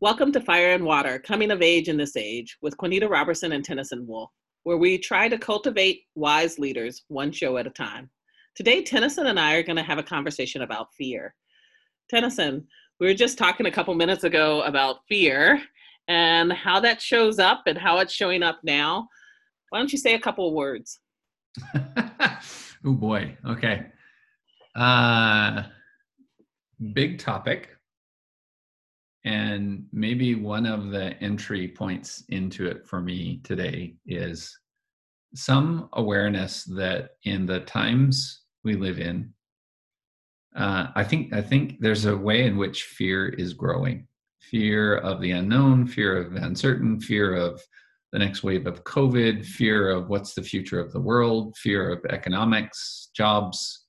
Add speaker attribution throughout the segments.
Speaker 1: Welcome to Fire and Water Coming of Age in This Age with Quanita Roberson and Tenneson Woolf, where we try to cultivate wise leaders one show at a time. Today, Tenneson and I are going to have a conversation about fear. Tenneson, we were just talking a couple minutes ago about fear and how that shows up and how it's showing up now. Why don't you say a couple of words?
Speaker 2: oh boy. Okay. Uh, big topic and maybe one of the entry points into it for me today is some awareness that in the times we live in, uh, I think I think there's a way in which fear is growing. Fear of the unknown, fear of uncertain, fear of the next wave of COVID, fear of what's the future of the world, fear of economics, jobs,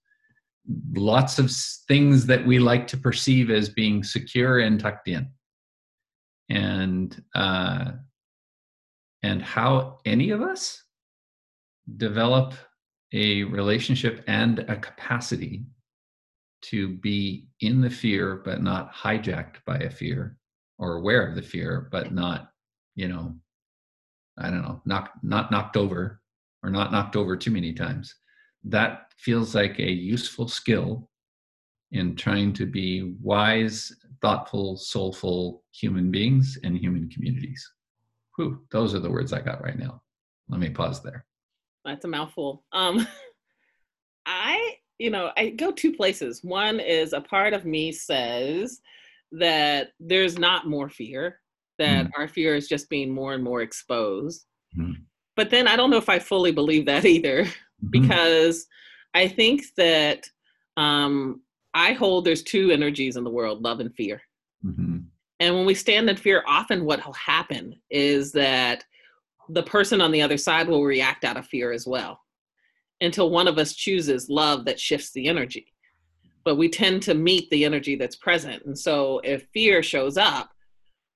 Speaker 2: lots of things that we like to perceive as being secure and tucked in. And uh, and how any of us develop a relationship and a capacity to be in the fear but not hijacked by a fear or aware of the fear but not you know i don't know knocked not knocked over or not knocked over too many times. That feels like a useful skill in trying to be wise, thoughtful, soulful human beings and human communities. Whew, those are the words I got right now. Let me pause there.
Speaker 1: That's a mouthful. Um, I, you know, I go two places. One is a part of me says that there's not more fear, that mm. our fear is just being more and more exposed. Mm. But then I don't know if I fully believe that either, mm-hmm. because I think that um, I hold there's two energies in the world love and fear. Mm-hmm. And when we stand in fear, often what will happen is that the person on the other side will react out of fear as well until one of us chooses love that shifts the energy. But we tend to meet the energy that's present. And so if fear shows up,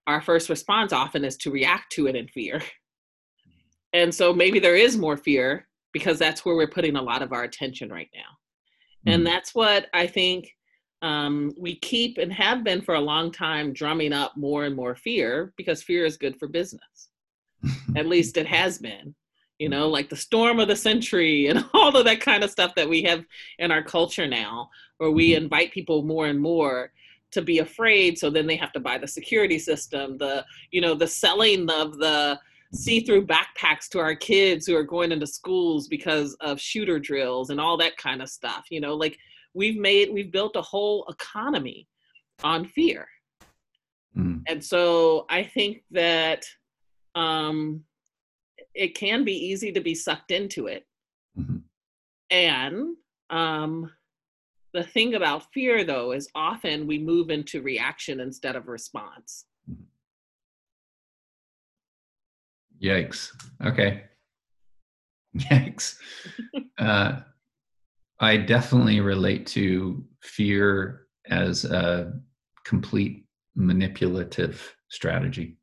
Speaker 1: our first response often is to react to it in fear. And so maybe there is more fear because that's where we're putting a lot of our attention right now. And mm-hmm. that's what I think um, we keep and have been for a long time drumming up more and more fear because fear is good for business. At least it has been, you know, like the storm of the century and all of that kind of stuff that we have in our culture now, where we mm-hmm. invite people more and more to be afraid so then they have to buy the security system the you know the selling of the see-through backpacks to our kids who are going into schools because of shooter drills and all that kind of stuff you know like we've made we've built a whole economy on fear mm. and so i think that um it can be easy to be sucked into it mm-hmm. and um the thing about fear though is often we move into reaction instead of response mm-hmm.
Speaker 2: Yikes. Okay. Yikes. uh, I definitely relate to fear as a complete manipulative strategy.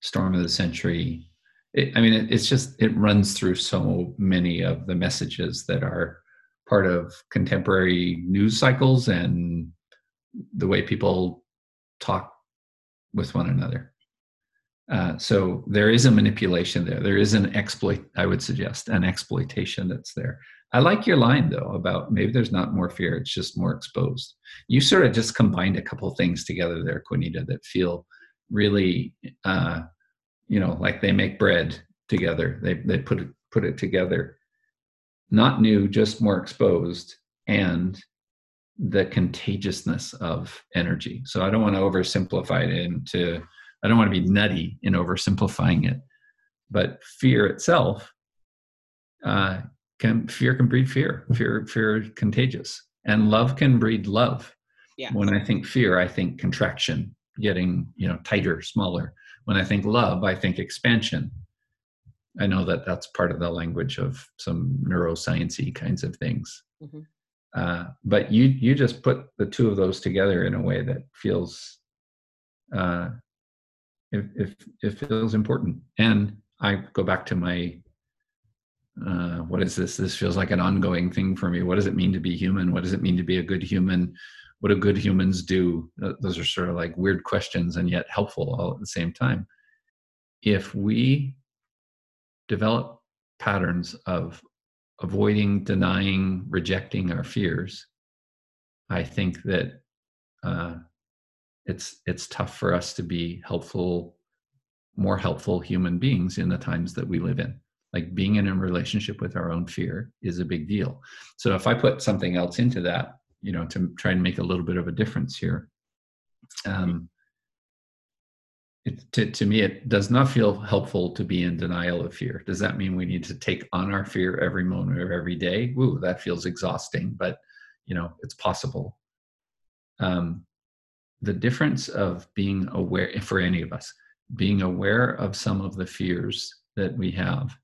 Speaker 2: Storm of the century. It, I mean, it, it's just, it runs through so many of the messages that are part of contemporary news cycles and the way people talk with one another. Uh, so there is a manipulation there. There is an exploit, I would suggest, an exploitation that's there. I like your line though about maybe there's not more fear, it's just more exposed. You sort of just combined a couple things together there, Quanita, that feel really, uh, you know, like they make bread together. They they put it put it together. Not new, just more exposed, and the contagiousness of energy. So I don't want to oversimplify it into I don't want to be nutty in oversimplifying it, but fear itself uh, can fear can breed fear. Fear fear contagious, and love can breed love. Yes. When I think fear, I think contraction, getting you know tighter, smaller. When I think love, I think expansion. I know that that's part of the language of some neurosciency kinds of things. Mm-hmm. Uh, but you you just put the two of those together in a way that feels uh, if if it feels important. And i go back to my uh, what is this? This feels like an ongoing thing for me. What does it mean to be human? What does it mean to be a good human? What do good humans do? Those are sort of like weird questions and yet helpful all at the same time. If we develop patterns of avoiding denying rejecting our fears i think that uh, it's it's tough for us to be helpful more helpful human beings in the times that we live in. Like being in a relationship with our own fear is a big deal. So if i put something else into that you know to try and make a little bit of a difference here um, it, to, to me it does not feel helpful to be in denial of fear. Does that mean we need to take on our fear every moment of every day? Woo, that feels exhausting but you know it's possible. Um, the difference of being aware for any of us being aware of some of the fears that we have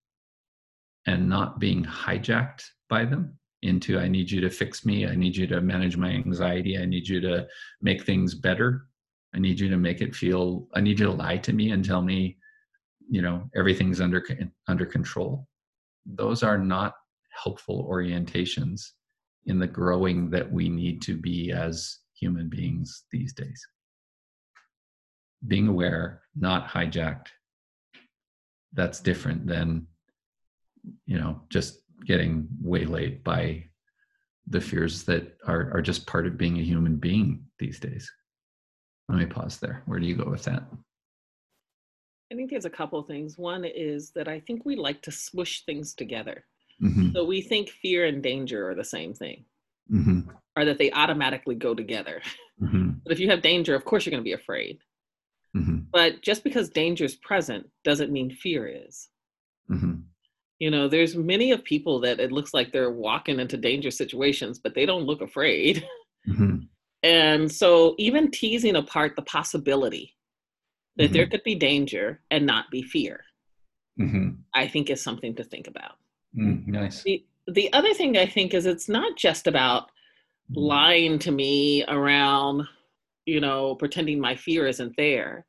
Speaker 2: and not being hijacked by them into i need you to fix me. I need you to manage my anxiety. I need you to make things better. I need you to make it feel i need you to lie to me and tell me you know everything's under under control. Those are not helpful orientations in the growing that we need to be as human beings these days. Being aware, not hijacked, that's different than, you know, just getting waylaid by the fears that are, are just part of being a human being these days. Let me pause there. Where do you go with that?
Speaker 1: I think there's a couple of things. One is that I think we like to swoosh things together. Mm-hmm. So we think fear and danger are the same thing mm-hmm. or that they automatically go together. Mm-hmm. But if you have danger, of course you're going to be afraid. Mm-hmm. But just because danger is present doesn't mean fear is. Mm-hmm. You know, there's many of people that it looks like they're walking into danger situations, but they don't look afraid. Mm-hmm. And so, even teasing apart the possibility that there mm-hmm. could be danger and not be fear, I think is something to think about.
Speaker 2: Mm, nice.
Speaker 1: The, the other thing I think is it's not just about lying to me around, you know, pretending my fear isn't there,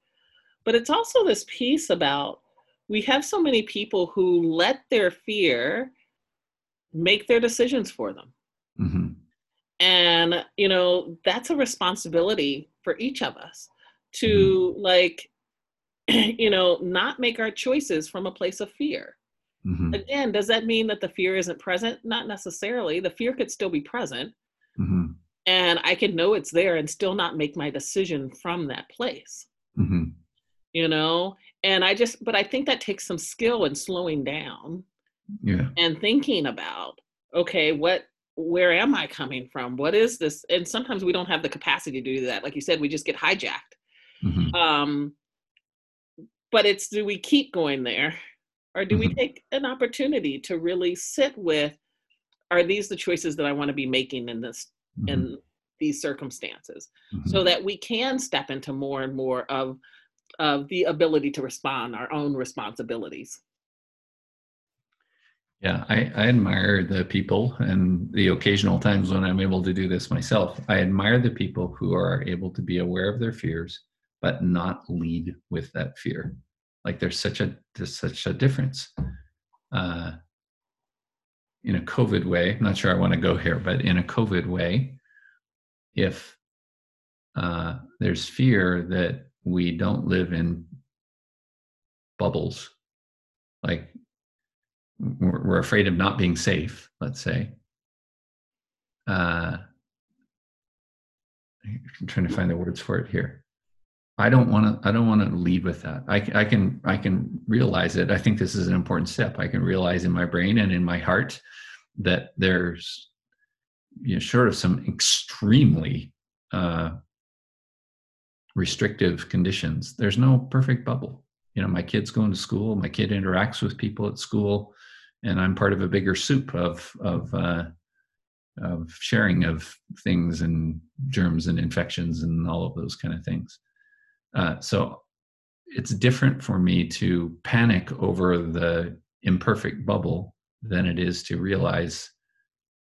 Speaker 1: but it's also this piece about we have so many people who let their fear make their decisions for them. Mm-hmm. And, you know, that's a responsibility for each of us to, mm-hmm. like, you know, not make our choices from a place of fear. Mm-hmm. Again, does that mean that the fear isn't present? Not necessarily. The fear could still be present. Mm-hmm. And I could know it's there and still not make my decision from that place. Mm-hmm. You know? And I just, but I think that takes some skill in slowing down
Speaker 2: yeah.
Speaker 1: and thinking about, okay, what, where am I coming from? What is this? And sometimes we don't have the capacity to do that. Like you said, we just get hijacked. Mm-hmm. Um, but it's do we keep going there or do mm-hmm. we take an opportunity to really sit with are these the choices that I want to be making in this mm-hmm. in these circumstances mm-hmm. so that we can step into more and more of of the ability to respond our own responsibilities
Speaker 2: yeah I, I admire the people and the occasional times when i'm able to do this myself i admire the people who are able to be aware of their fears but not lead with that fear like there's such a there's such a difference uh, in a covid way. I'm not sure i want to go here but in a covid way if uh, there's fear that we don't live in bubbles like we're, we're afraid of not being safe let's say uh, i'm trying to find the words for it here I don't want to. I don't want to lead with that. I, I can. I can realize it. I think this is an important step. I can realize in my brain and in my heart that there's, you know, short of some extremely uh, restrictive conditions, there's no perfect bubble. You know, my kid's going to school. My kid interacts with people at school, and I'm part of a bigger soup of of uh, of sharing of things and germs and infections and all of those kind of things. Uh, so it's different for me to panic over the imperfect bubble than it is to realize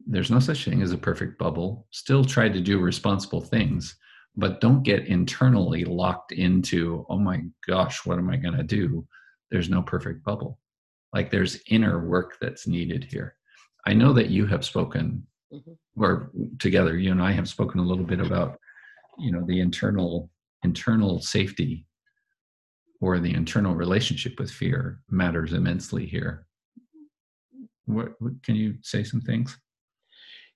Speaker 2: there's no such thing as a perfect bubble. Still try to do responsible things, but don't get internally locked into, oh my gosh, what am I going to do? There's no perfect bubble. Like there's inner work that's needed here. I know that you have spoken mm-hmm. or together, you and I have spoken a little bit about, you know, the internal internal safety or the internal relationship with fear matters immensely here. What, what can you say some things?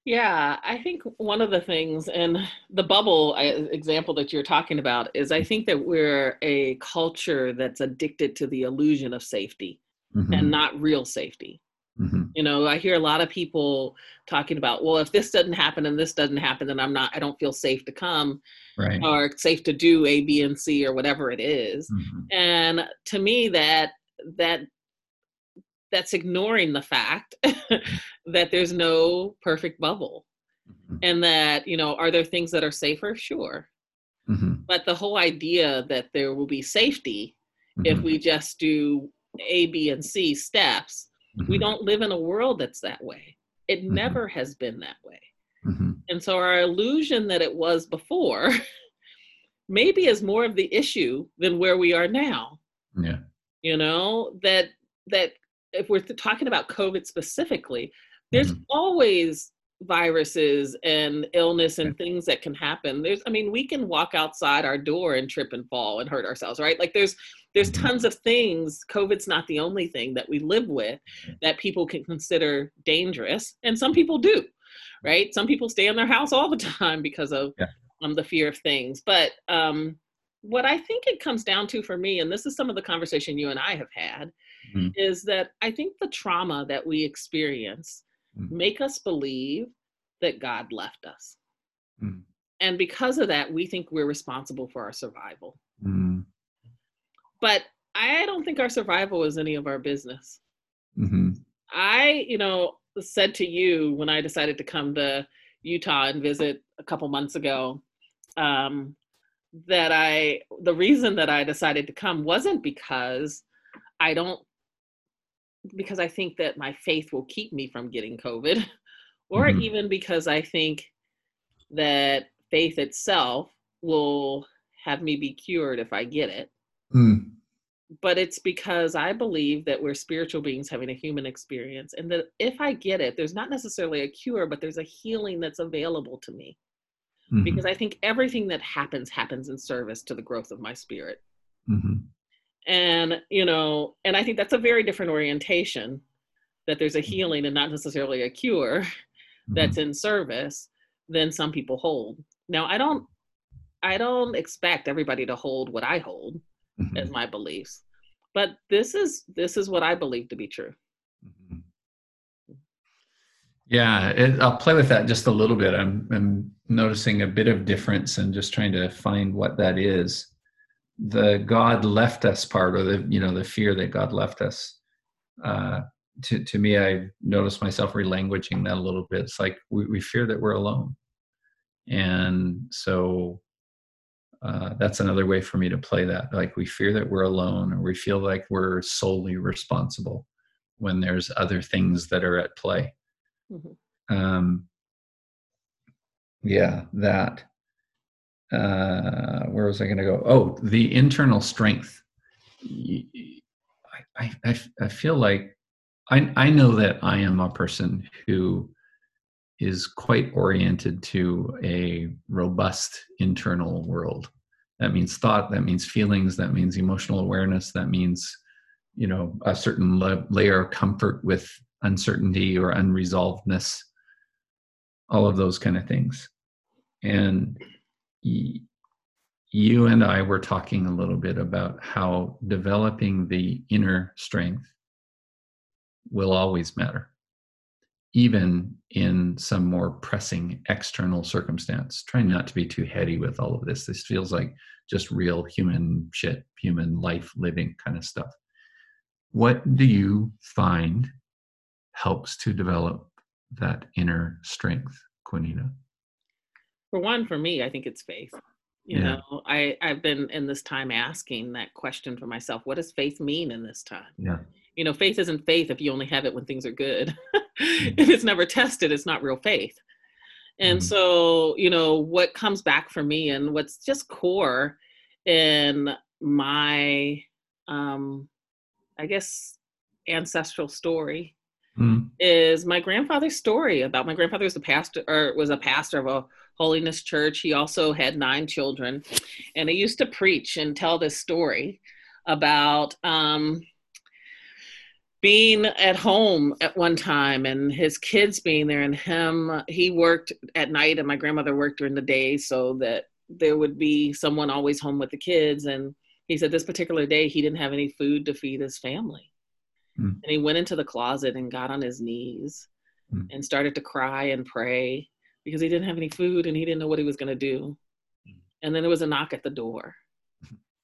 Speaker 1: Yeah, I think one of the things, and the bubble example that you're talking about, is I think that we're a culture that's addicted to the illusion of safety mm-hmm. and not real safety. Mm-hmm. You know, I hear a lot of people talking about, well, if this doesn't happen and this doesn't happen, then I'm not, I don't feel safe to come
Speaker 2: right.
Speaker 1: or safe to do A, B, and C or whatever it is. Mm-hmm. And to me, that, that, that's ignoring the fact that there's no perfect bubble mm-hmm. and that, you know, are there things that are safer? Sure. Mm-hmm. But the whole idea that there will be safety if mm-hmm. we just do A, B, and C steps Mm-hmm. We don't live in a world that's that way. It mm-hmm. never has been that way. Mm-hmm. And so our illusion that it was before maybe is more of the issue than where we are now.
Speaker 2: Yeah.
Speaker 1: You know, that that if we're talking about COVID specifically, there's mm-hmm. always viruses and illness and things that can happen there's i mean we can walk outside our door and trip and fall and hurt ourselves right like there's there's mm-hmm. tons of things covid's not the only thing that we live with that people can consider dangerous and some people do right some people stay in their house all the time because of yeah. um, the fear of things but um, what i think it comes down to for me and this is some of the conversation you and i have had mm-hmm. is that i think the trauma that we experience mm. make us believe that God left us. Mm. And because of that, we think we're responsible for our survival. But I don't think our survival is any of our business. Mm-hmm. I, you know, said to you when I decided to come to Utah and visit a couple months ago um, that I, the reason that I decided to come wasn't because I don't because I think that my faith will keep me from getting COVID, or mm-hmm. even because I think that faith itself will have me be cured if I get it. Mm. But it's because I believe that we're spiritual beings having a human experience, and that if I get it, there's not necessarily a cure, but there's a healing that's available to me. Mm-hmm. Because I think everything that happens happens in service to the growth of my spirit. Mm-hmm and you know and i think that's a very different orientation that there's a mm-hmm. healing and not necessarily a cure that's mm-hmm. in service than some people hold now i don't i don't expect everybody to hold what i hold mm-hmm. as my beliefs but this is this is what i believe to be true mm-hmm.
Speaker 2: yeah it, i'll play with that just a little bit I'm, I'm noticing a bit of difference and just trying to find what that is the God left us part, or the you know the fear that God left us. Uh, to to me, I noticed myself relanguaging that a little bit. It's like we, we fear that we're alone, and so uh, that's another way for me to play that. Like we fear that we're alone, or we feel like we're solely responsible when there's other things that are at play. Mm-hmm. Um, yeah, that uh, where was I going to go? Oh, the internal strength. I, I, I feel like I, I know that I am a person who is quite oriented to a robust internal world. That means thought, that means feelings, that means emotional awareness, that means, you know, a certain la- layer of comfort with uncertainty or unresolvedness, all of those kind of things. And you and I were talking a little bit about how developing the inner strength will always matter, even in some more pressing external circumstance. Trying not to be too heady with all of this. This feels like just real human shit, human life living kind of stuff. What do you find helps to develop that inner strength, Quanita?
Speaker 1: for one for me i think it's faith you yeah. know i i've been in this time asking that question for myself what does faith mean in this time
Speaker 2: yeah
Speaker 1: you know faith isn't faith if you only have it when things are good. if it's never tested it's not real faith and mm-hmm. so you know what comes back for me and what's just core in my um i guess ancestral story mm. is my grandfather's story about my grandfather was a pastor or was a pastor of a holiness church. He also had nine children, and he used to preach and tell this story about um, being at home at one time and his kids being there and him he worked at night and my grandmother worked during the day so that there would be someone always home with the kids. And he said this particular day he didn't have any food to feed his family. Mm. and he went into the closet and got on his knees mm. and started to cry and pray because he didn't have any food and he didn't know what he was going to do. And then there was a knock at the door.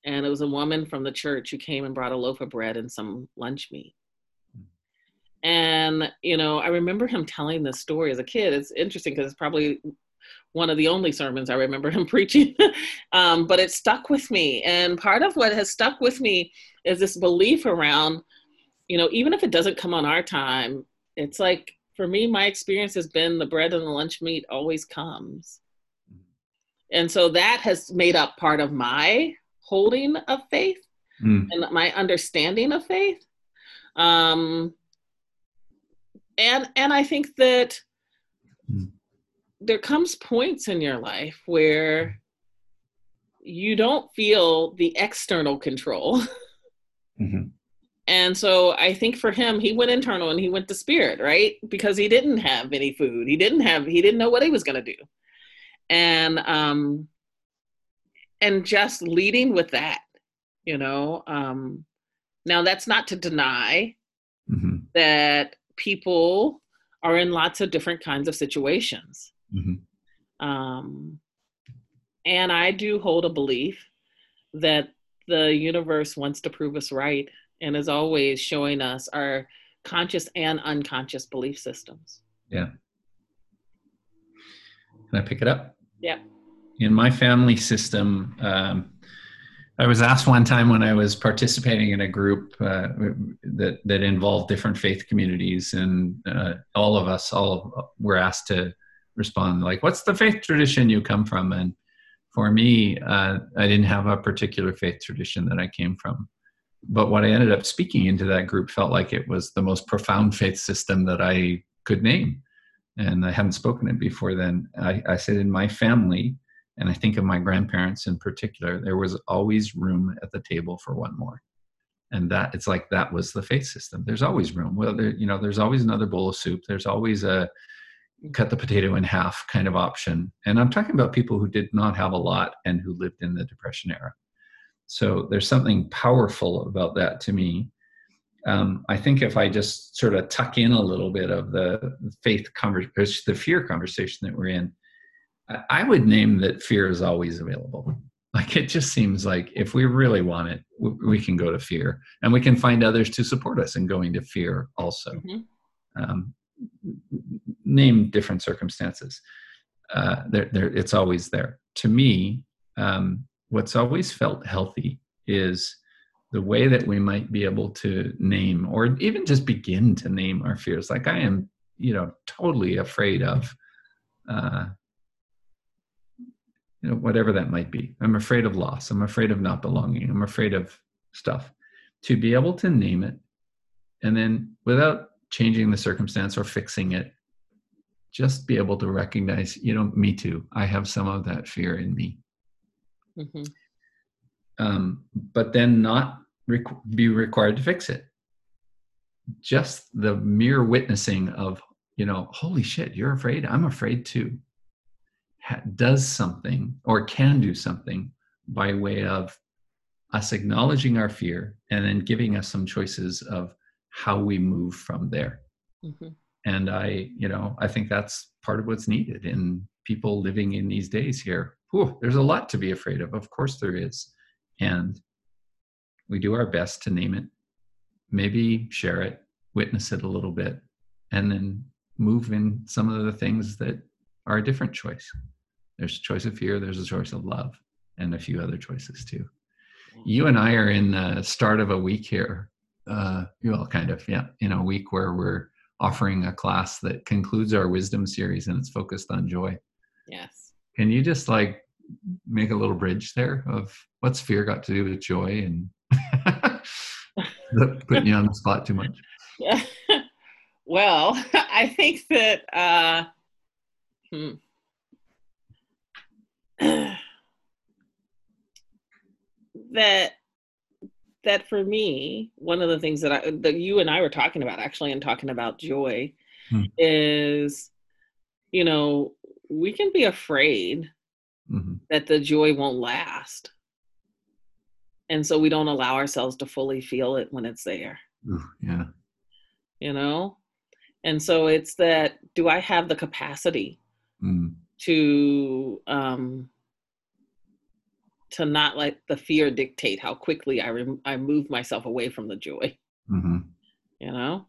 Speaker 1: And it was a woman from the church who came and brought a loaf of bread and some lunch meat and, you know, I remember him telling this story as a kid. It's interesting because it's probably one of the only sermons I remember him preaching, um, but it stuck with me. And part of what has stuck with me is this belief around, you know, even if it doesn't come on our time, it's like for me, my experience has been the bread and the lunch meat always comes. And so that has made up part of my holding of faith mm. and my understanding of faith. Um, and and i think that mm. there comes points in your life where you don't feel the external control mm-hmm. and so i think for him he went internal and he went to spirit right because he didn't have any food he didn't have he didn't know what he was going to do and um and just leading with that you know um now that's not to deny mm-hmm. that people are in lots of different kinds of situations. Mm-hmm. Um, and I do hold a belief that the universe wants to prove us right and is always showing us our conscious and unconscious belief systems.
Speaker 2: Yeah. Can I pick it up?
Speaker 1: Yeah.
Speaker 2: In my family system, um, I was asked one time when I was participating in a group uh, that that involved different faith communities, and uh, all of us all were asked to respond like, "What's the faith tradition you come from?" And for me, uh, I didn't have a particular faith tradition that I came from, but what I ended up speaking into that group felt like it was the most profound faith system that I could name, and I hadn't spoken it before then. I, I said in my family and I think of my grandparents in particular, there was always room at the table for one more. And that it's like that was the faith system. There's always room. Well, there, you know, there's always another bowl of soup. There's always a cut the potato in half kind of option. And I'm talking about people who did not have a lot and who lived in the Depression era. So there's something powerful about that to me. Um, I think if I just sort of tuck in a little bit of the faith conversation, the fear conversation that we're in, I would name that fear is always available. Like it just seems like if we really want it, we can go to fear, and we can find others to support us in going to fear also. Mm-hmm. Um, name different circumstances. Uh, there, there, it's always there. To me, um, what's always felt healthy is the way that we might be able to name or even just begin to name our fears. Like I am, you know, totally afraid of uh, you know whatever that might be. I'm afraid of loss. I'm afraid of not belonging. I'm afraid of stuff. To be able to name it and then without changing the circumstance or fixing it just be able to recognize you know me too. I have some of that fear in me. Mm-hmm. um, but then not requ- be required to fix it. Just the mere witnessing of you know holy shit you're afraid. I'm afraid too does something or can do something by way of us acknowledging our fear and then giving us some choices of how we move from there. Mm-hmm. And I, you know, I think that's part of what's needed in people living in these days here. Whew, there's a lot to be afraid of. Of course there is. And we do our best to name it, maybe share it, witness it a little bit, and then move in some of the things that are a different choice. There's a choice of fear, there's a choice of love, and a few other choices too. You and I are in the start of a week here. Uh, well, kind of, yeah, in a week where we're offering a class that concludes our wisdom series and it's focused on joy.
Speaker 1: Yes.
Speaker 2: Can you just like make a little bridge there of what's fear got to do with joy and putting you on the spot too much?
Speaker 1: Yeah. Well, I think that uh, hmm. that that for me, one of the things that I that you and I were talking about actually, and talking about joy, hmm. is you know we can be afraid mm-hmm. that the joy won't last, and so we don't allow ourselves to fully feel it when it's there.
Speaker 2: Ooh, yeah,
Speaker 1: you know, and so it's that: do I have the capacity mm. to um, to not let the fear dictate how quickly I rem- I move myself away from the joy. Mm-hmm. You know.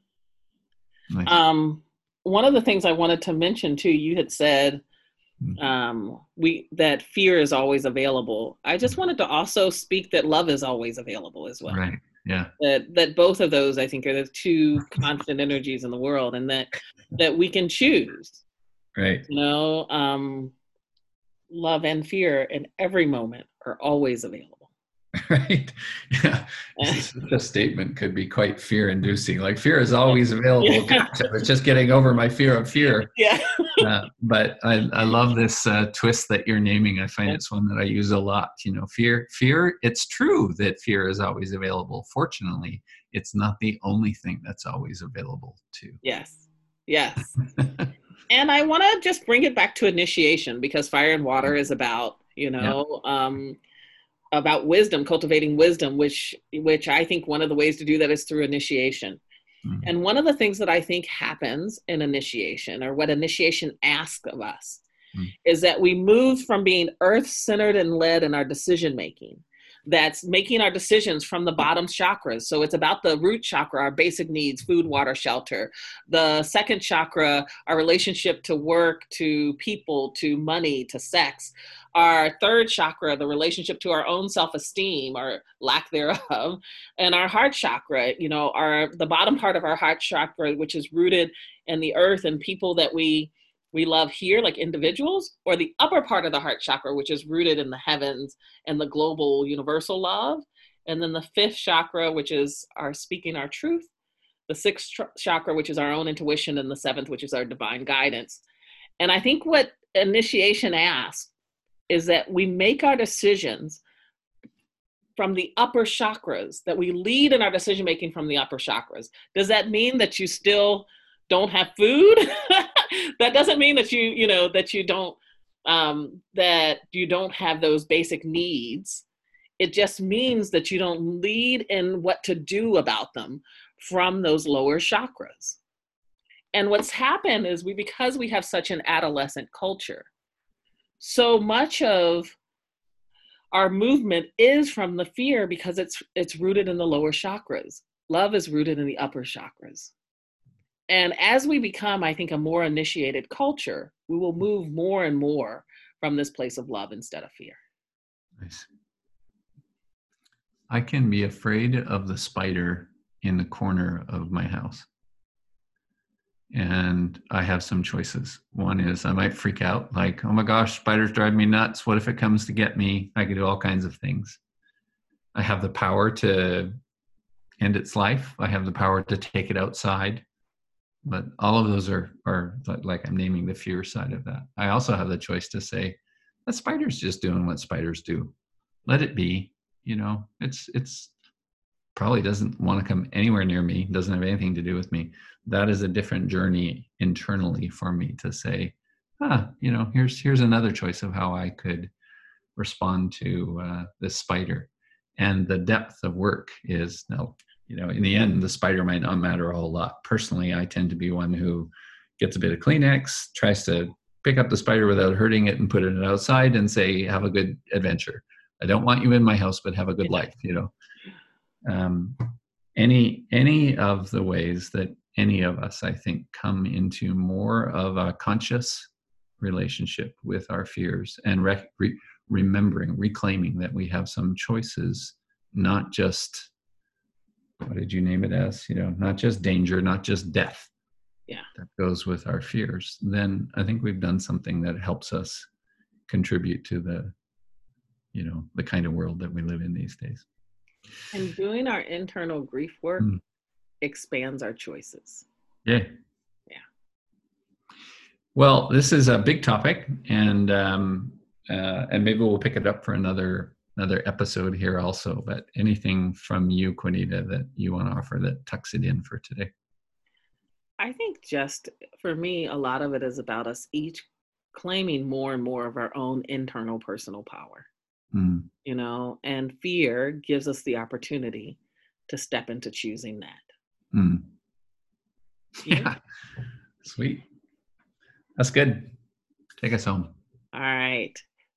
Speaker 1: Nice. Um, one of the things I wanted to mention too, you had said mm-hmm. um, we that fear is always available. I just wanted to also speak that love is always available as well.
Speaker 2: Right. Yeah.
Speaker 1: That that both of those I think are the two constant energies in the world, and that that we can choose.
Speaker 2: Right.
Speaker 1: You know, um, love and fear in every moment are always available.
Speaker 2: Right. Yeah. the statement could be quite fear inducing. Like fear is always available. Yeah. It's just getting over my fear of fear.
Speaker 1: Yeah.
Speaker 2: uh, but I, I love this uh, twist that you're naming. I find yeah. it's one that I use a lot. You know, fear, fear, it's true that fear is always available. Fortunately, it's not the only thing that's always available to.
Speaker 1: Yes. Yes. And I want to just bring it back to initiation because fire and water is about you know yeah. um, about wisdom cultivating wisdom which which i think one of the ways to do that is through initiation mm-hmm. and one of the things that i think happens in initiation or what initiation asks of us mm-hmm. is that we move from being earth centered and led in our decision making that's making our decisions from the bottom chakras. So it's about the root chakra, our basic needs food, water, shelter. The second chakra, our relationship to work, to people, to money, to sex. Our third chakra, the relationship to our own self esteem or lack thereof. And our heart chakra, you know, our the bottom part of our heart chakra, which is rooted in the earth and people that we we love here, like individuals, or the upper part of the heart chakra, which is rooted in the heavens and the global universal love. And then the fifth chakra, which is our speaking our truth, the sixth tr- chakra, which is our own intuition, and the seventh, which is our divine guidance. And I think what initiation asks is that we make our decisions from the upper chakras, that we lead in our decision making from the upper chakras. Does that mean that you still don't have food? that doesn't mean that you you know that you don't um, that you don't have those basic needs. It just means that you don't lead in what to do about them from those lower chakras. And what's happened is we because we have such an adolescent culture so much of our movement is from the fear because it's it's rooted in the lower chakras. Love is rooted in the upper chakras and as we become, I think, a more initiated culture, we will mm-hmm. move more and more from this place of love instead of fear.
Speaker 2: Nice. I can be afraid of the spider in the corner of my house. And I have some choices. One is I might freak out, like, oh my gosh, spiders drive me nuts. What if it comes to get me? I could do all kinds of things. I have the power to end its life, I have the power to take it outside but all of those are are like i'm naming the fear side of that. I also have the choice to say that spider's just doing what spiders do. Let it be you know? It's it's probably doesn't want to come anywhere near me doesn't have anything to do with me. That is a different journey internally for me to say ah you know here's here's another choice of how i could respond to uh, this spider. And the depth of work is now you know, in the end, the spider might not matter a whole lot. Personally, I tend to be one who gets a bit of Kleenex, tries to pick up the spider without hurting it and put it outside and say, have a good adventure. I don't want you in my house, but have a good life, you know. Um, any any of the ways that any of us, I think, come into more of a conscious relationship with our fears and re- re- remembering, reclaiming that we have some choices, not just what did you name it as? You know, not just danger, not just death.
Speaker 1: Yeah.
Speaker 2: That goes with our fears. Then I think we've done something that helps us contribute to the, you know, the kind of world that we live in these days.
Speaker 1: And doing our internal grief work mm. expands our choices.
Speaker 2: Yeah. Yeah. Well, this is a big topic, and um, uh, and maybe we'll pick it up for another another episode here also. But anything from you, Quanita, that you want to offer that tucks it in for today?
Speaker 1: I think just for me, a lot of it is about us each claiming more and more of our own internal personal power. Mm. You know, and fear gives us the opportunity to step into choosing that. Mm.
Speaker 2: Yeah. yeah. Sweet. That's good. Take us home.
Speaker 1: All right.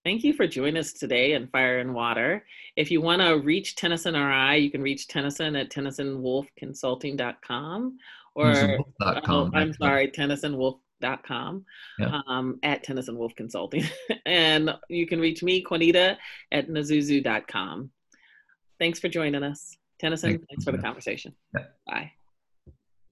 Speaker 1: Thank you for joining us today in Fire and Water. If you want to reach Tenneson or I, you can reach Tenneson at tennesonwoolfconsulting.com or oh, I'm sorry, tennesonwoolf.com yeah. um, at Tenneson Woolf Consulting. and you can reach me, Quanita, at nzuzu.com. Thanks for joining us. Tenneson, thanks, thanks for the conversation. Yeah. Bye.